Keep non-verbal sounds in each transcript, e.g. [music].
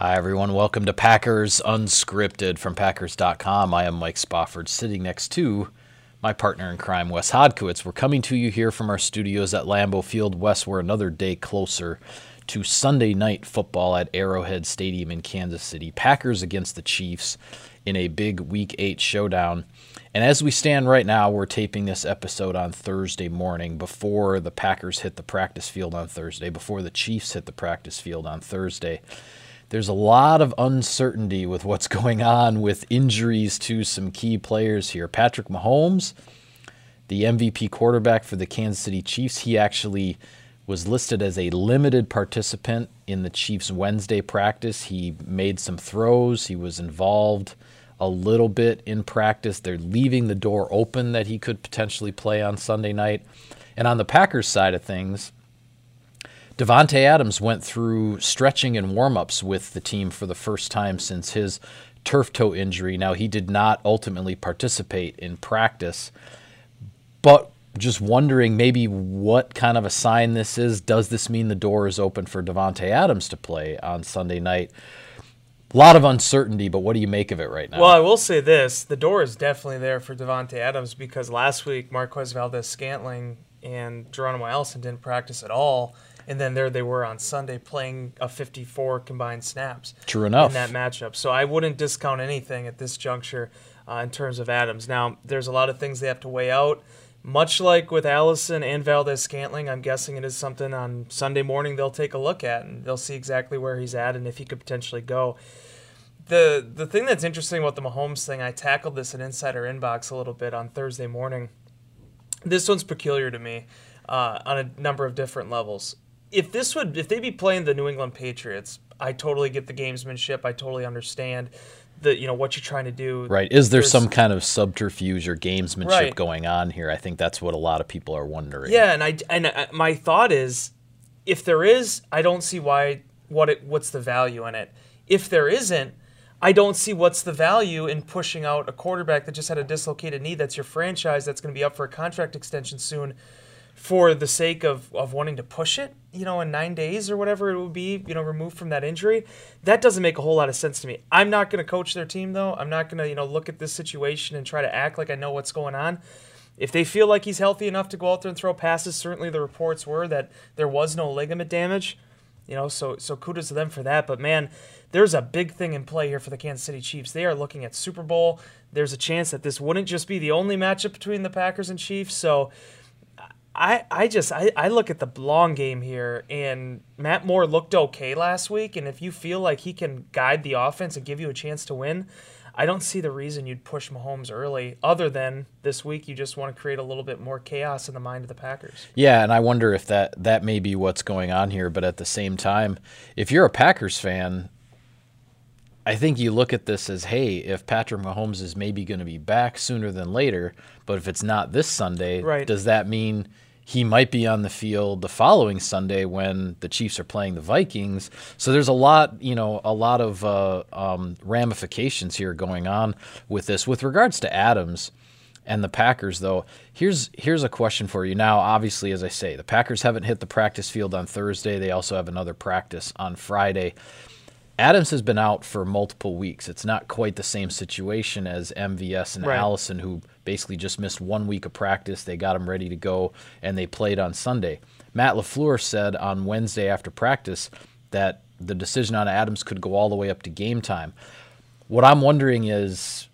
Hi, everyone. Welcome to Packers Unscripted from Packers.com. I am Mike Spofford, sitting next to my partner in crime, Wes Hodkiewicz. We're coming to you here from our studios at Lambeau Field. Wes, we're another day closer to Sunday night football at Arrowhead Stadium in Kansas City. Packers against the Chiefs in a big Week 8 showdown. And as we stand right now, we're taping this episode on Thursday morning before the Packers hit the practice field on Thursday, before the Chiefs hit the practice field on Thursday. There's a lot of uncertainty with what's [laughs] going on with injuries to some key players here. Patrick Mahomes, the MVP quarterback for the Kansas City Chiefs, he actually was listed as a limited participant in the Chiefs' Wednesday practice. He made some throws, he was involved a little bit in practice. They're leaving the door open that he could potentially play on Sunday night. And on the Packers side of things, Davante Adams went through stretching and warm-ups with the team for the first time since his turf toe injury. Now he did not ultimately participate in practice, but just wondering maybe what kind of a sign this is. Does this mean the door is open for Davante Adams to play on Sunday night? A lot of uncertainty, but what do you make of it right now? Well, I will say this: the door is definitely there for Davante Adams because last week Marquez Valdes-Scantling and Geronimo Allison didn't practice at all, and then there they were on Sunday playing a 54 combined snaps. True enough. In that matchup, so I wouldn't discount anything at this juncture uh, in terms of Adams. Now, there's a lot of things they have to weigh out. Much like with Allison and Valdes-Scantling, I'm guessing it is something on Sunday morning they'll take a look at and they'll see exactly where he's at and if he could potentially go. The the thing that's interesting about the Mahomes thing, I tackled this in Insider Inbox a little bit on Thursday morning. This one's peculiar to me uh, on a number of different levels. If this would, if they be playing the New England Patriots, I totally get the gamesmanship. I totally understand the you know what you're trying to do. Right. Is there There's, some kind of subterfuge or gamesmanship right. going on here? I think that's what a lot of people are wondering. Yeah, and I and I, my thought is, if there is, I don't see why what it what's the value in it. If there isn't, I don't see what's the value in pushing out a quarterback that just had a dislocated knee. That's your franchise. That's going to be up for a contract extension soon for the sake of, of wanting to push it, you know, in nine days or whatever it would be, you know, removed from that injury, that doesn't make a whole lot of sense to me. I'm not going to coach their team, though. I'm not going to, you know, look at this situation and try to act like I know what's going on. If they feel like he's healthy enough to go out there and throw passes, certainly the reports were that there was no ligament damage, you know, so so kudos to them for that. But man, there's a big thing in play here for the Kansas City Chiefs. They are looking at Super Bowl. There's a chance that this wouldn't just be the only matchup between the Packers and Chiefs. So I, I just I, I look at the long game here and Matt Moore looked okay last week and if you feel like he can guide the offense and give you a chance to win, I don't see the reason you'd push Mahomes early other than this week you just want to create a little bit more chaos in the mind of the Packers. Yeah, and I wonder if that that may be what's going on here, but at the same time, if you're a Packers fan, I think you look at this as, hey, if Patrick Mahomes is maybe going to be back sooner than later, but if it's not this Sunday, right. does that mean he might be on the field the following Sunday when the Chiefs are playing the Vikings. So there's a lot, you know, a lot of uh, um, ramifications here going on with this. With regards to Adams and the Packers, though, here's here's a question for you. Now, obviously, as I say, the Packers haven't hit the practice field on Thursday. They also have another practice on Friday. Adams has been out for multiple weeks. It's not quite the same situation as MVS and right. Allison, who basically just missed one week of practice. They got him ready to go, and they played on Sunday. Matt LaFleur said on Wednesday after practice that the decision on Adams could go all the way up to game time. What I'm wondering is,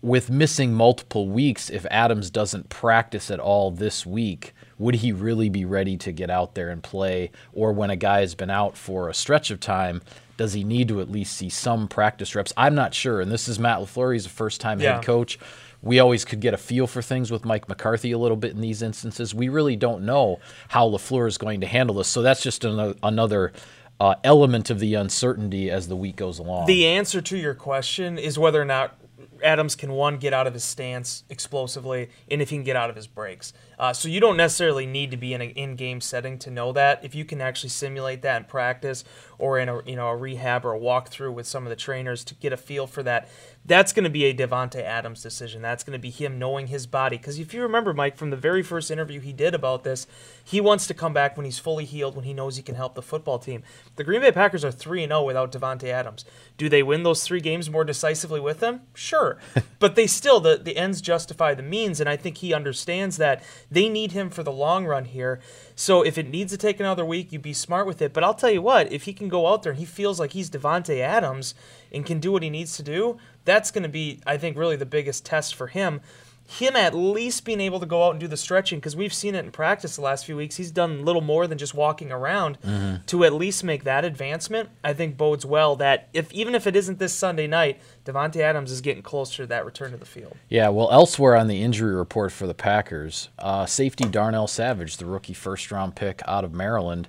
with missing multiple weeks, if Adams doesn't practice at all this week, would he really be ready to get out there and play? Or when a guy has been out for a stretch of time, does he need to at least see some practice reps? I'm not sure. And this is Matt LaFleur. He's a first time yeah. head coach. We always could get a feel for things with Mike McCarthy a little bit in these instances. We really don't know how LaFleur is going to handle this. So that's just another, another uh, element of the uncertainty as the week goes along. The answer to your question is whether or not Adams can one get out of his stance explosively, and if he can get out of his breaks. Uh, so you don't necessarily need to be in an in-game setting to know that. If you can actually simulate that in practice or in a you know a rehab or a walkthrough with some of the trainers to get a feel for that, that's going to be a Davante Adams decision. That's going to be him knowing his body. Because if you remember, Mike, from the very first interview he did about this, he wants to come back when he's fully healed, when he knows he can help the football team. The Green Bay Packers are 3 0 without Davante Adams. Do they win those three games more decisively with him? Sure. [laughs] but they still, the, the ends justify the means. And I think he understands that they need him for the long run here. So if it needs to take another week, you'd be smart with it. But I'll tell you what, if he can go out there and he feels like he's Davante Adams and can do what he needs to do, that's going to be, I think, really the biggest test for him. Him at least being able to go out and do the stretching because we've seen it in practice the last few weeks. He's done little more than just walking around mm-hmm. to at least make that advancement. I think bodes well that if even if it isn't this Sunday night, Davante Adams is getting closer to that return to the field. Yeah, well, elsewhere on the injury report for the Packers, uh, safety Darnell Savage, the rookie first round pick out of Maryland,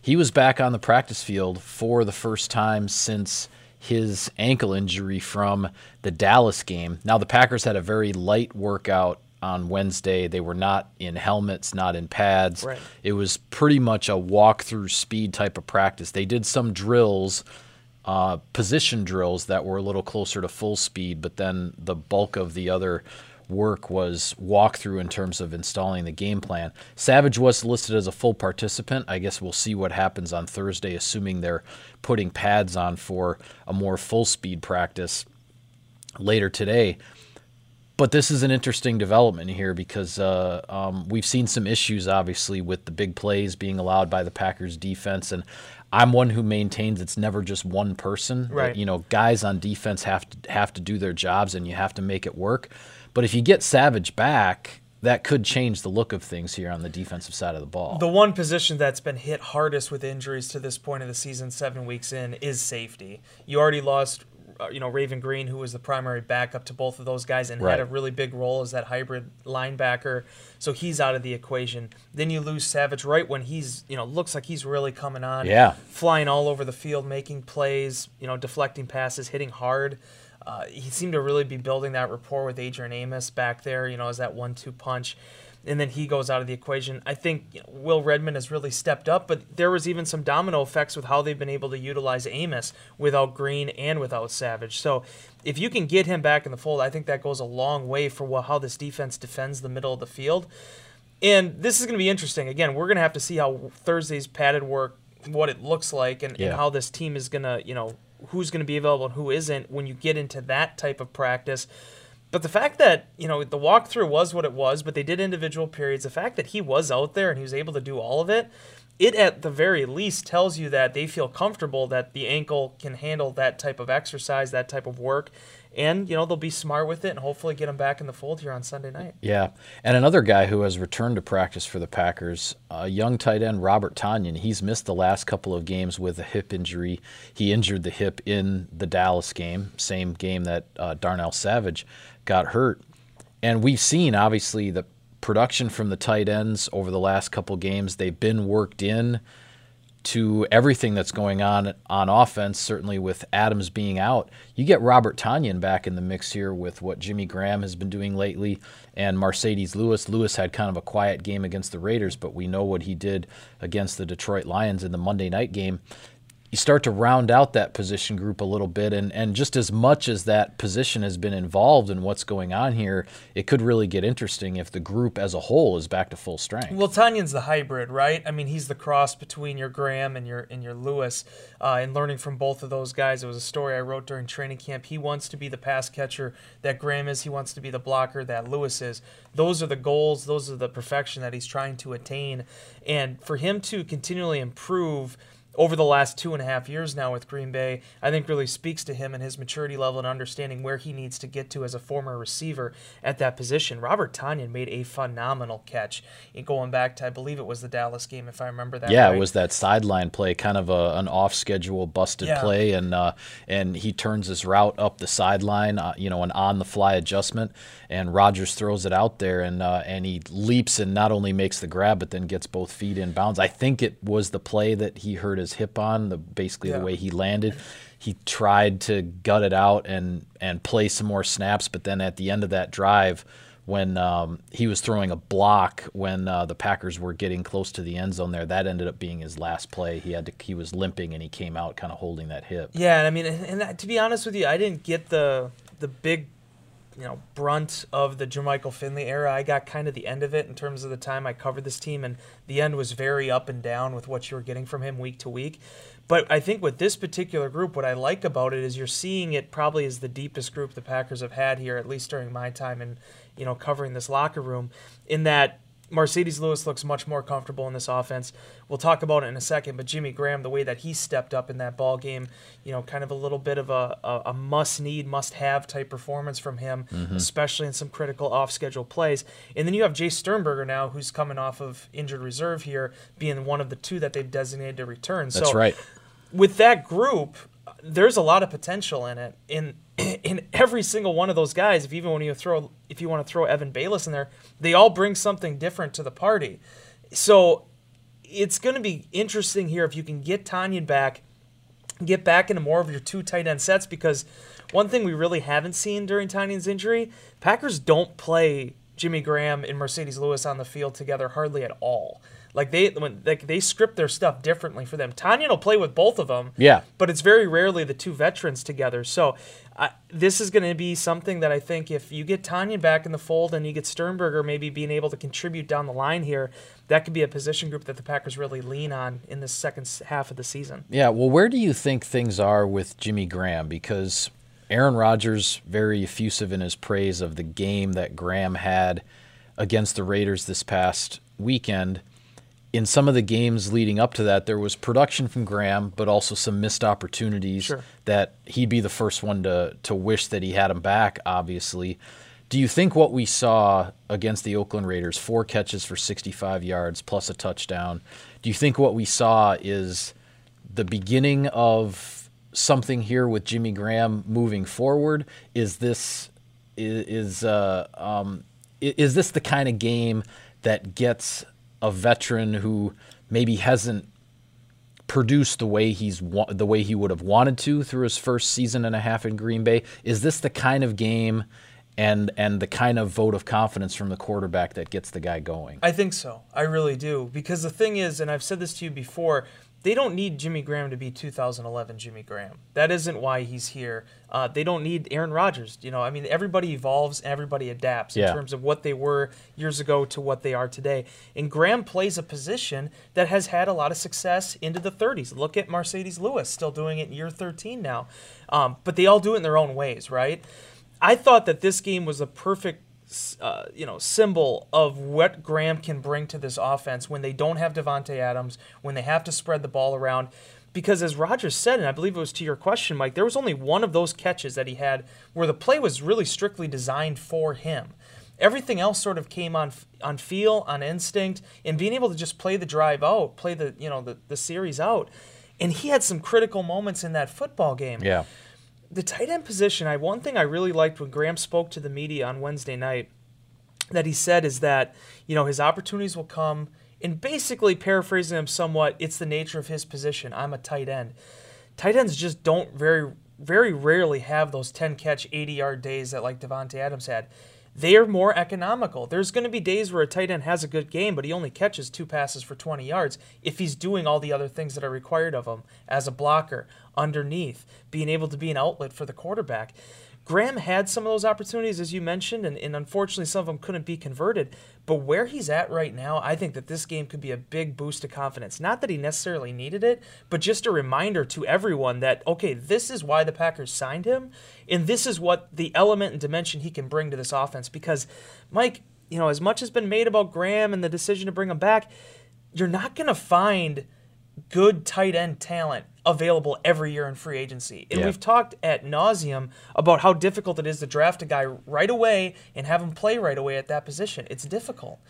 he was back on the practice field for the first time since his ankle injury from the Dallas game. Now, the Packers had a very light workout on Wednesday. They were not in helmets, not in pads. Right. It was pretty much a walk through speed type of practice. They did some drills, uh, position drills that were a little closer to full speed, but then the bulk of the other work was walkthrough in terms of installing the game plan. Savage was listed as a full participant. I guess we'll see what happens on Thursday, assuming they're putting pads on for a more full speed practice later today. But this is an interesting development here because uh, um, we've seen some issues, obviously, with the big plays being allowed by the Packers defense. And I'm one who maintains it's never just one person. Right. You know, guys on defense have to have to do their jobs, and you have to make it work. But if you get Savage back, that could change the look of things here on the defensive side of the ball. The one position that's been hit hardest with injuries to this point of the season, seven weeks in, is safety. You already lost, uh, you know, Raven Greene, who was the primary backup to both of those guys and right. had a really big role as that hybrid linebacker. So he's out of the equation. Then you lose Savage right when he's, you know, looks like he's really coming on. Yeah. Flying all over the field, making plays, you know, deflecting passes, hitting hard. Uh, he seemed to really be building that rapport with Adrian Amos back there, you know, as that one-two punch. And then he goes out of the equation. I think you know, Will Redmond has really stepped up, but there was even some domino effects with how they've been able to utilize Amos without Greene and without Savage. So if you can get him back in the fold, I think that goes a long way for how this defense defends the middle of the field. And this is going to be interesting. Again, we're going to have to see how Thursday's padded work, what it looks like, and, yeah. and how this team is going to, you know, who's going to be available and who isn't when you get into that type of practice. But the fact that, you know, the walkthrough was what it was, but they did individual periods, the fact that he was out there and he was able to do all of it, it at the very least tells you that they feel comfortable that the ankle can handle that type of exercise, that type of work, and you know they'll be smart with it and hopefully get him back in the fold here on Sunday night. Yeah, and another guy who has returned to practice for the Packers, a young tight end Robert Tonyan. He's missed the last couple of games with a hip injury. He injured the hip in the Dallas game, same game that uh, Darnell Savage got hurt, and we've seen obviously the production from the tight ends over the last couple games. They've been worked in to everything that's going on on offense, certainly with Adams being out. You get Robert Tonyan back in the mix here with what Jimmy Graham has been doing lately and Marcedes Lewis. Lewis had kind of a quiet game against the Raiders, but we know what he did against the Detroit Lions in the Monday night game you start to round out that position group a little bit and, and just as much as that position has been involved in what's going on here it could really get interesting if the group as a whole is back to full strength. Well Tonyan's the hybrid right? I mean he's the cross between your graham and your and your lewis uh, and learning from both of those guys. It was a story i wrote during training camp. He wants to be the pass catcher that graham is. He wants to be the blocker that lewis is. Those are the goals. Those are the perfection that he's trying to attain. And for him to continually improve over the last two and a half years now with Green Bay, I think really speaks to him and his maturity level and understanding where he needs to get to as a former receiver at that position. Robert Tonyan made a phenomenal catch in going back to, I believe it was the Dallas game, if I remember that. Yeah, right. it was that sideline play, kind of a, an off schedule busted yeah. play, and uh, and he turns his route up the sideline, uh, you know, an on the fly adjustment, and Rodgers throws it out there, and uh, and he leaps and not only makes the grab, but then gets both feet in bounds. I think it was the play that he hurt his his hip on, the basically yeah. the way he landed. He tried to gut it out and and play some more snaps, but then at the end of that drive, when um, he was throwing a block when uh, the Packers were getting close to the end zone there, that ended up being his last play. He had to he was limping and he came out kind of holding that hip. Yeah, and I mean, and, and that, to be honest with you, I didn't get the the big you know brunt of the Jermichael Finley era. I got kind of the end of it in terms of the time I covered this team, and the end was very up and down with what you were getting from him week to week. But I think with this particular group, what I like about it is you're seeing it probably as the deepest group the Packers have had here, at least during my time in you know covering this locker room. In that Marcedes Lewis looks much more comfortable in this offense. We'll talk about it in a second, but Jimmy Graham, the way that he stepped up in that ball game, you know, kind of a little bit of a, a, a must need, must have type performance from him, mm-hmm. especially in some critical off schedule plays. And then you have Jace Sternberger now, who's coming off of injured reserve here, being one of the two that they've designated to return. That's so right. With that group, there's a lot of potential in it. In [clears throat] in every single one of those guys, if even when you throw if you want to throw Evan Baylis in there, they all bring something different to the party. So it's going to be interesting here if you can get Tonyan back, get back into more of your two tight end sets because one thing we really haven't seen during Tonyan's injury, Packers don't play Jimmy Graham and Marcedes Lewis on the field together hardly at all. Like they when like they script their stuff differently for them. Tonyan will play with both of them. Yeah. But it's very rarely the two veterans together. So I, this is going to be something that I think if you get Tonyan back in the fold and you get Sternberger maybe being able to contribute down the line here, that could be a position group that the Packers really lean on in the second half of the season. Yeah. Well, where do you think things are with Jimmy Graham? Because Aaron Rodgers very effusive in his praise of the game that Graham had against the Raiders this past weekend in some of the games leading up to that, there was production from Graham, but also some missed opportunities sure. that he'd be the first one to to wish that he had him back. Obviously, do you think what we saw against the Oakland Raiders, four catches for 65 yards plus a touchdown, do you think what we saw is the beginning of something here with Jimmy Graham moving forward? Is this is uh, um, is this the kind of game that gets a veteran who maybe hasn't produced the way he's the way he would have wanted to through his first season and a half in Green Bay. Is this the kind of game and and the kind of vote of confidence from the quarterback that gets the guy going? I think so. I really do because the thing is and I've said this to you before, they don't need Jimmy Graham to be 2011 Jimmy Graham. That isn't why he's here. Uh, they don't need Aaron Rodgers. You know, I mean, everybody evolves, everybody adapts yeah. in terms of what they were years ago to what they are today. And Graham plays a position that has had a lot of success into the 30s. Look at Marcedes Lewis, still doing it in year 13 now. Um, but they all do it in their own ways, right? I thought that this game was a perfect uh, you know, symbol of what Graham can bring to this offense when they don't have Davante Adams, when they have to spread the ball around. Because as Rodgers said, and I believe it was to your question, Mike, there was only one of those catches that he had where the play was really strictly designed for him. Everything else sort of came on on feel, on instinct, and being able to just play the drive out, play the you know the, the series out. And he had some critical moments in that football game. Yeah the tight end position, I one thing I really liked when Graham spoke to the media on Wednesday night that he said is that, you know, his opportunities will come and basically paraphrasing him somewhat, it's the nature of his position. I'm a tight end. Tight ends just don't very very rarely have those 10 catch 80 yard days that like Davante Adams had they are more economical. There's going to be days where a tight end has a good game, but he only catches two passes for 20 yards if he's doing all the other things that are required of him as a blocker, underneath, being able to be an outlet for the quarterback. Graham had some of those opportunities, as you mentioned, and, and, unfortunately some of them couldn't be converted. But where he's at right now, I think that this game could be a big boost to confidence. Not that he necessarily needed it, but just a reminder to everyone that, okay, this is why the Packers signed him, and this is what the element and dimension he can bring to this offense. Because, Mike, you know, as much has been made about Graham and the decision to bring him back, you're not going to find good tight end talent available every year in free agency. And yeah. we've talked at nauseum about how difficult it is to draft a guy right away and have him play right away at that position. It's difficult.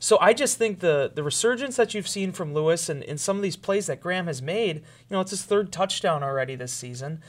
So I just think the the resurgence that you've seen from Lewis and in some of these plays that Graham has made, you know, it's his third touchdown already this season.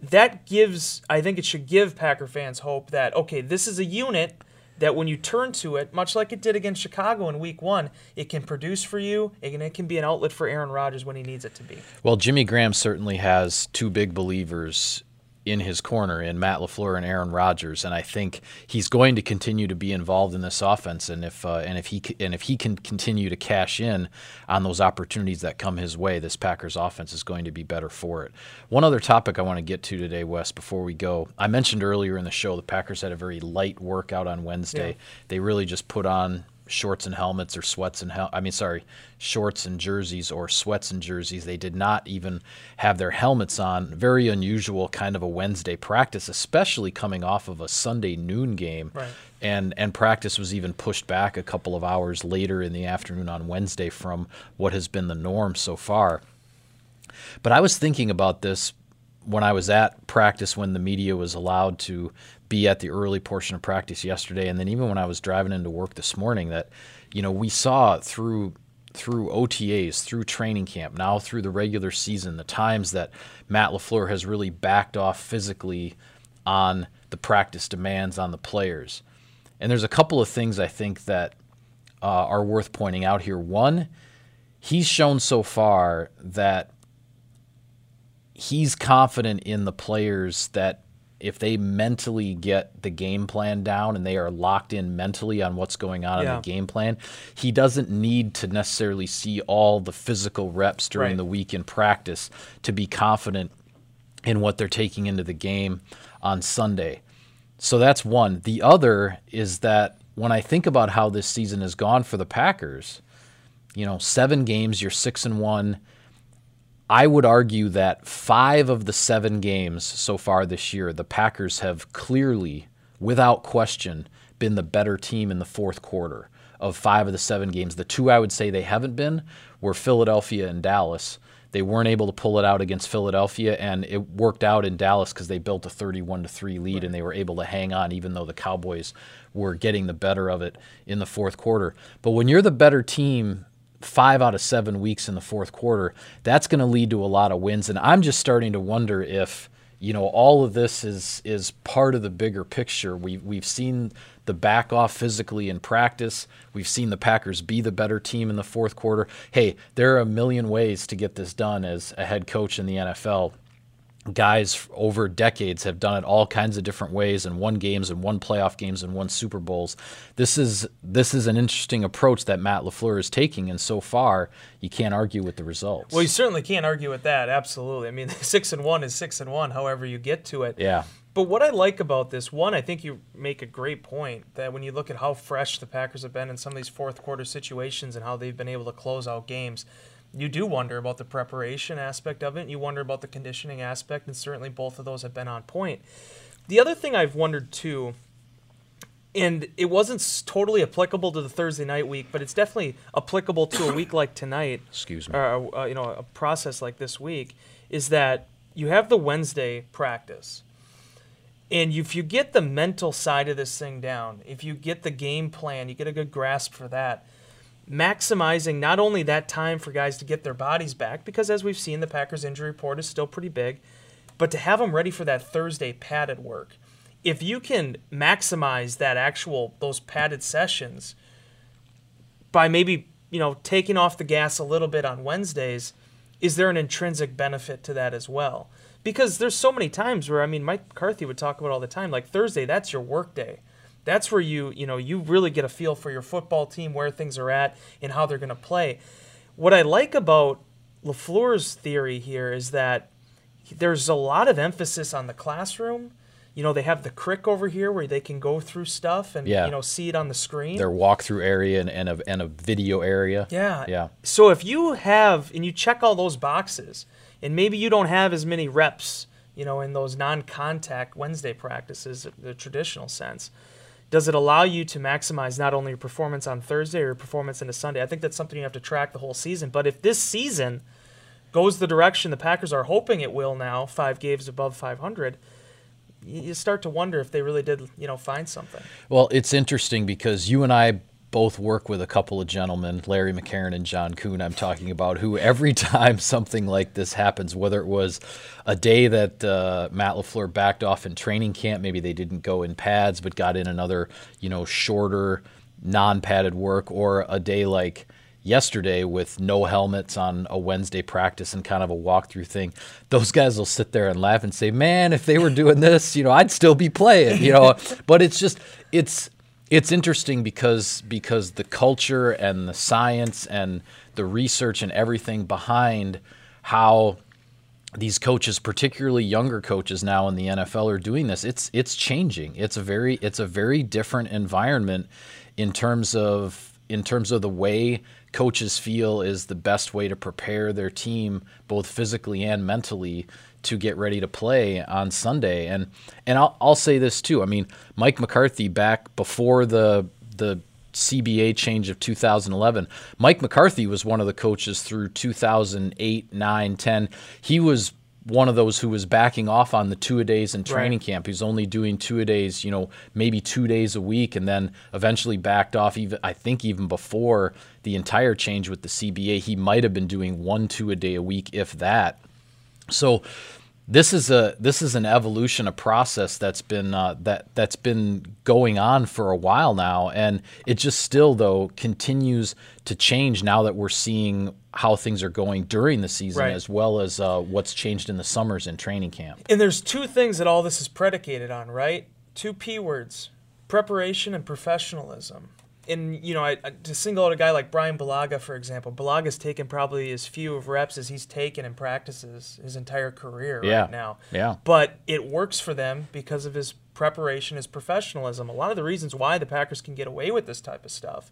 That gives I think it should give Packer fans hope that okay, this is a unit that when you turn to it, much like it did against Chicago in week one, it can produce for you and it can be an outlet for Aaron Rodgers when he needs it to be. Well, Jimmy Graham certainly has two big believers in his corner in Matt LaFleur and Aaron Rodgers, and I think he's going to continue to be involved in this offense. And if uh, and if he and if he can continue to cash in on those opportunities that come his way, this Packers offense is going to be better for it. One other topic I want to get to today, Wes, before we go, I mentioned earlier in the show the Packers had a very light workout on Wednesday. Yeah. They really just put on shorts and helmets or sweats and hel- I mean sorry, shorts and jerseys or sweats and jerseys. They did not even have their helmets on. Very unusual kind of a Wednesday practice, especially coming off of a Sunday noon game. Right. And and practice was even pushed back a couple of hours later in the afternoon on Wednesday from what has been the norm so far. But I was thinking about this when I was at practice when the media was allowed to be at the early portion of practice yesterday, and then even when I was driving into work this morning, that you know we saw through through OTAs, through training camp, now through the regular season, the times that Matt LaFleur has really backed off physically on the practice demands on the players. And there's a couple of things I think that uh, are worth pointing out here. One, he's shown so far that he's confident in the players that if they mentally get the game plan down and they are locked in mentally on what's going on yeah. in the game plan, he doesn't need to necessarily see all the physical reps during right. the week in practice to be confident in what they're taking into the game on Sunday. So that's one. The other is that when I think about how this season has gone for the Packers, you know, seven games, you're six and one I would argue that five of the seven games so far this year, the Packers have clearly, without question, been the better team in the fourth quarter of five of the seven games. The two I would say they haven't been were Philadelphia and Dallas. They weren't able to pull it out against Philadelphia, and it worked out in Dallas because they built a 31 to three lead, right. and they were able to hang on, even though the Cowboys were getting the better of it in the fourth quarter. But when you're the better team five out of seven weeks in the fourth quarter, that's going to lead to a lot of wins. And I'm just starting to wonder if you know all of this is is part of the bigger picture. We we've seen the back off physically in practice. We've seen the Packers be the better team in the fourth quarter. Hey, there are a million ways to get this done as a head coach in the NFL guys over decades have done it all kinds of different ways and won games and won playoff games and won Super Bowls. This is this is an interesting approach that Matt LaFleur is taking and so far you can't argue with the results. Well, you certainly can't argue with that. Absolutely. I mean, [laughs] 6 and 1 is 6 and 1 however you get to it. Yeah. But what I like about this, one, I think you make a great point that when you look at how fresh the Packers have been in some of these fourth quarter situations and how they've been able to close out games, you do wonder about the preparation aspect of it, you wonder about the conditioning aspect, and certainly both of those have been on point. The other thing I've wondered too, and it wasn't totally applicable to the Thursday night week, but it's definitely applicable to a week like tonight. [coughs] Excuse me. Or uh, you know, a process like this week is that you have the Wednesday practice. And if you get the mental side of this thing down, if you get the game plan, you get a good grasp for that, maximizing not only that time for guys to get their bodies back, because as we've seen, the Packers injury report is still pretty big, but to have them ready for that Thursday padded work. If you can maximize that actual, those padded sessions by maybe, you know, taking off the gas a little bit on Wednesdays, is there an intrinsic benefit to that as well? Because there's so many times where, I mean, Mike McCarthy would talk about all the time, like Thursday, that's your work day that's where you you know you really get a feel for your football team where things are at and how they're going to play. What i like about lafleur's theory here is that there's a lot of emphasis on the classroom. You know they have the crick over here where they can go through stuff and yeah. you know see it on the screen. Their walkthrough area and, and, a, and a video area. Yeah. Yeah. So if you have and you check all those boxes and maybe you don't have as many reps you know in those non-contact wednesday practices the traditional sense does it allow you to maximize not only your performance on Thursday or your performance into Sunday? I think that's something you have to track the whole season. But if this season goes the direction the Packers are hoping it will now, five games above 500, you start to wonder if they really did, you know, find something. Well, it's interesting because you and I both work with a couple of gentlemen, Larry McCarren and John Kuhn, I'm talking about, who every [laughs] time something like this happens, whether it was a day that uh, Matt LaFleur backed off in training camp, maybe they didn't go in pads but got in another, you know, shorter, non padded work, or a day like yesterday with no helmets on a Wednesday practice and kind of a walkthrough thing, those guys will sit there and laugh and say, "Man, if they were doing this, you know, I'd still be playing." You know, [laughs] but it's just it's it's interesting because because the culture and the science and the research and everything behind how these coaches, particularly younger coaches now in the NFL, are doing this. It's it's changing. It's a very it's a very different environment in terms of in terms of the way coaches feel is the best way to prepare their team both physically and mentally to get ready to play on Sunday. And and I'll I'll say this too. I mean, Mike McCarthy back before the the CBA change of 2011. Mike McCarthy was one of the coaches through 2008, 9, 10. He was one of those who was backing off on the two a days in training right. camp. He's only doing two a days, you know, maybe two days a week, and then eventually backed off. Even I think even before the entire change with the CBA, he might have been doing one two a day a week, if that. So this is a this is an evolution, a process that's been uh, that that's been going on for a while now, and it just still though continues to change now that we're seeing how things are going during the season right. as well as uh, what's changed in the summers in training camp. And there's two things that all this is predicated on, right? Two p words: preparation and professionalism and you know, I, to single out a guy like Brian Bulaga, for example, Bulaga's taken probably as few of reps as he's taken in practices his entire career yeah. right now. Yeah. But it works for them because of his preparation, his professionalism. A lot of the reasons why the Packers can get away with this type of stuff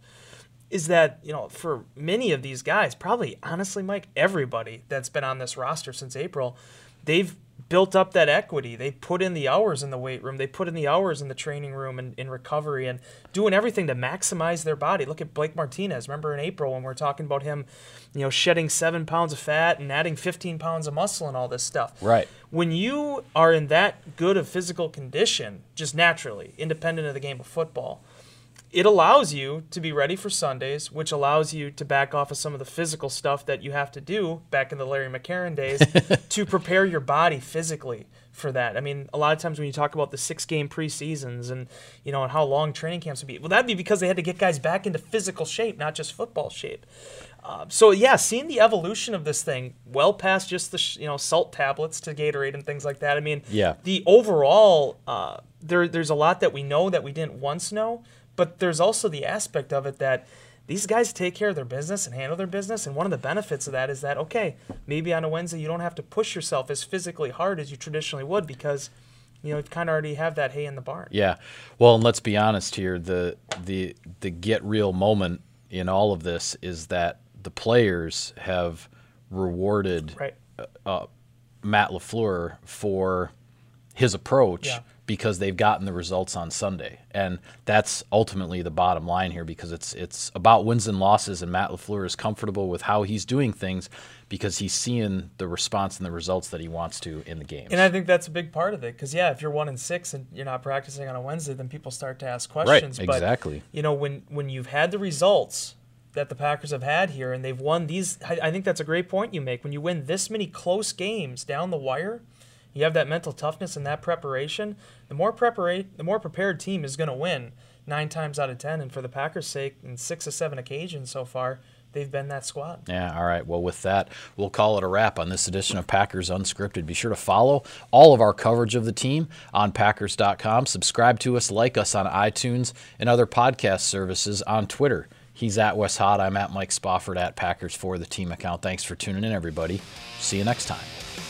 is that you know for many of these guys, probably honestly, Mike, everybody that's been on this roster since April, they've built up that equity. They put in the hours in the weight room. They put in the hours in the training room and in recovery and doing everything to maximize their body. Look at Blake Martinez. Remember in April when we are talking about him, you know, shedding seven pounds of fat and adding 15 pounds of muscle and all this stuff. Right. When you are in that good of physical condition, just naturally, independent of the game of football, it allows you to be ready for Sundays, which allows you to back off of some of the physical stuff that you have to do back in the Larry McCarren days [laughs] to prepare your body physically for that. I mean, a lot of times when you talk about the six game preseasons and you know and how long training camps would be, well, that'd be because they had to get guys back into physical shape, not just football shape. Uh, so yeah, seeing the evolution of this thing, well past just the sh- you know salt tablets to Gatorade and things like that. I mean, yeah, the overall uh, there there's a lot that we know that we didn't once know, but there's also the aspect of it that these guys take care of their business and handle their business. And one of the benefits of that is that, okay, maybe on a Wednesday you don't have to push yourself as physically hard as you traditionally would because you know, you kind of already have that hay in the barn. Yeah. Well, and let's be honest here, the the the get real moment in all of this is that the players have rewarded right. uh, uh Matt LaFleur for his approach yeah because they've gotten the results on Sunday. And that's ultimately the bottom line here because it's it's about wins and losses and Matt LaFleur is comfortable with how he's doing things because he's seeing the response and the results that he wants to in the games. And I think that's a big part of it because yeah, if you're 1 and 6 and you're not practicing on a Wednesday, then people start to ask questions, right, exactly. But, you know, when when you've had the results that the Packers have had here and they've won these I, I think that's a great point you make when you win this many close games down the wire you have that mental toughness and that preparation, the more prepara- the more prepared team is going to win nine times out of ten. And for the Packers' sake, in six or seven occasions so far, they've been that squad. Yeah, all right. Well, with that, we'll call it a wrap on this edition of Packers Unscripted. Be sure to follow all of our coverage of the team on Packers.com. Subscribe to us, like us on iTunes and other podcast services on Twitter. He's at Wes Hod. I'm at Mike Spofford at Packers for the team account. Thanks for tuning in, everybody. See you next time.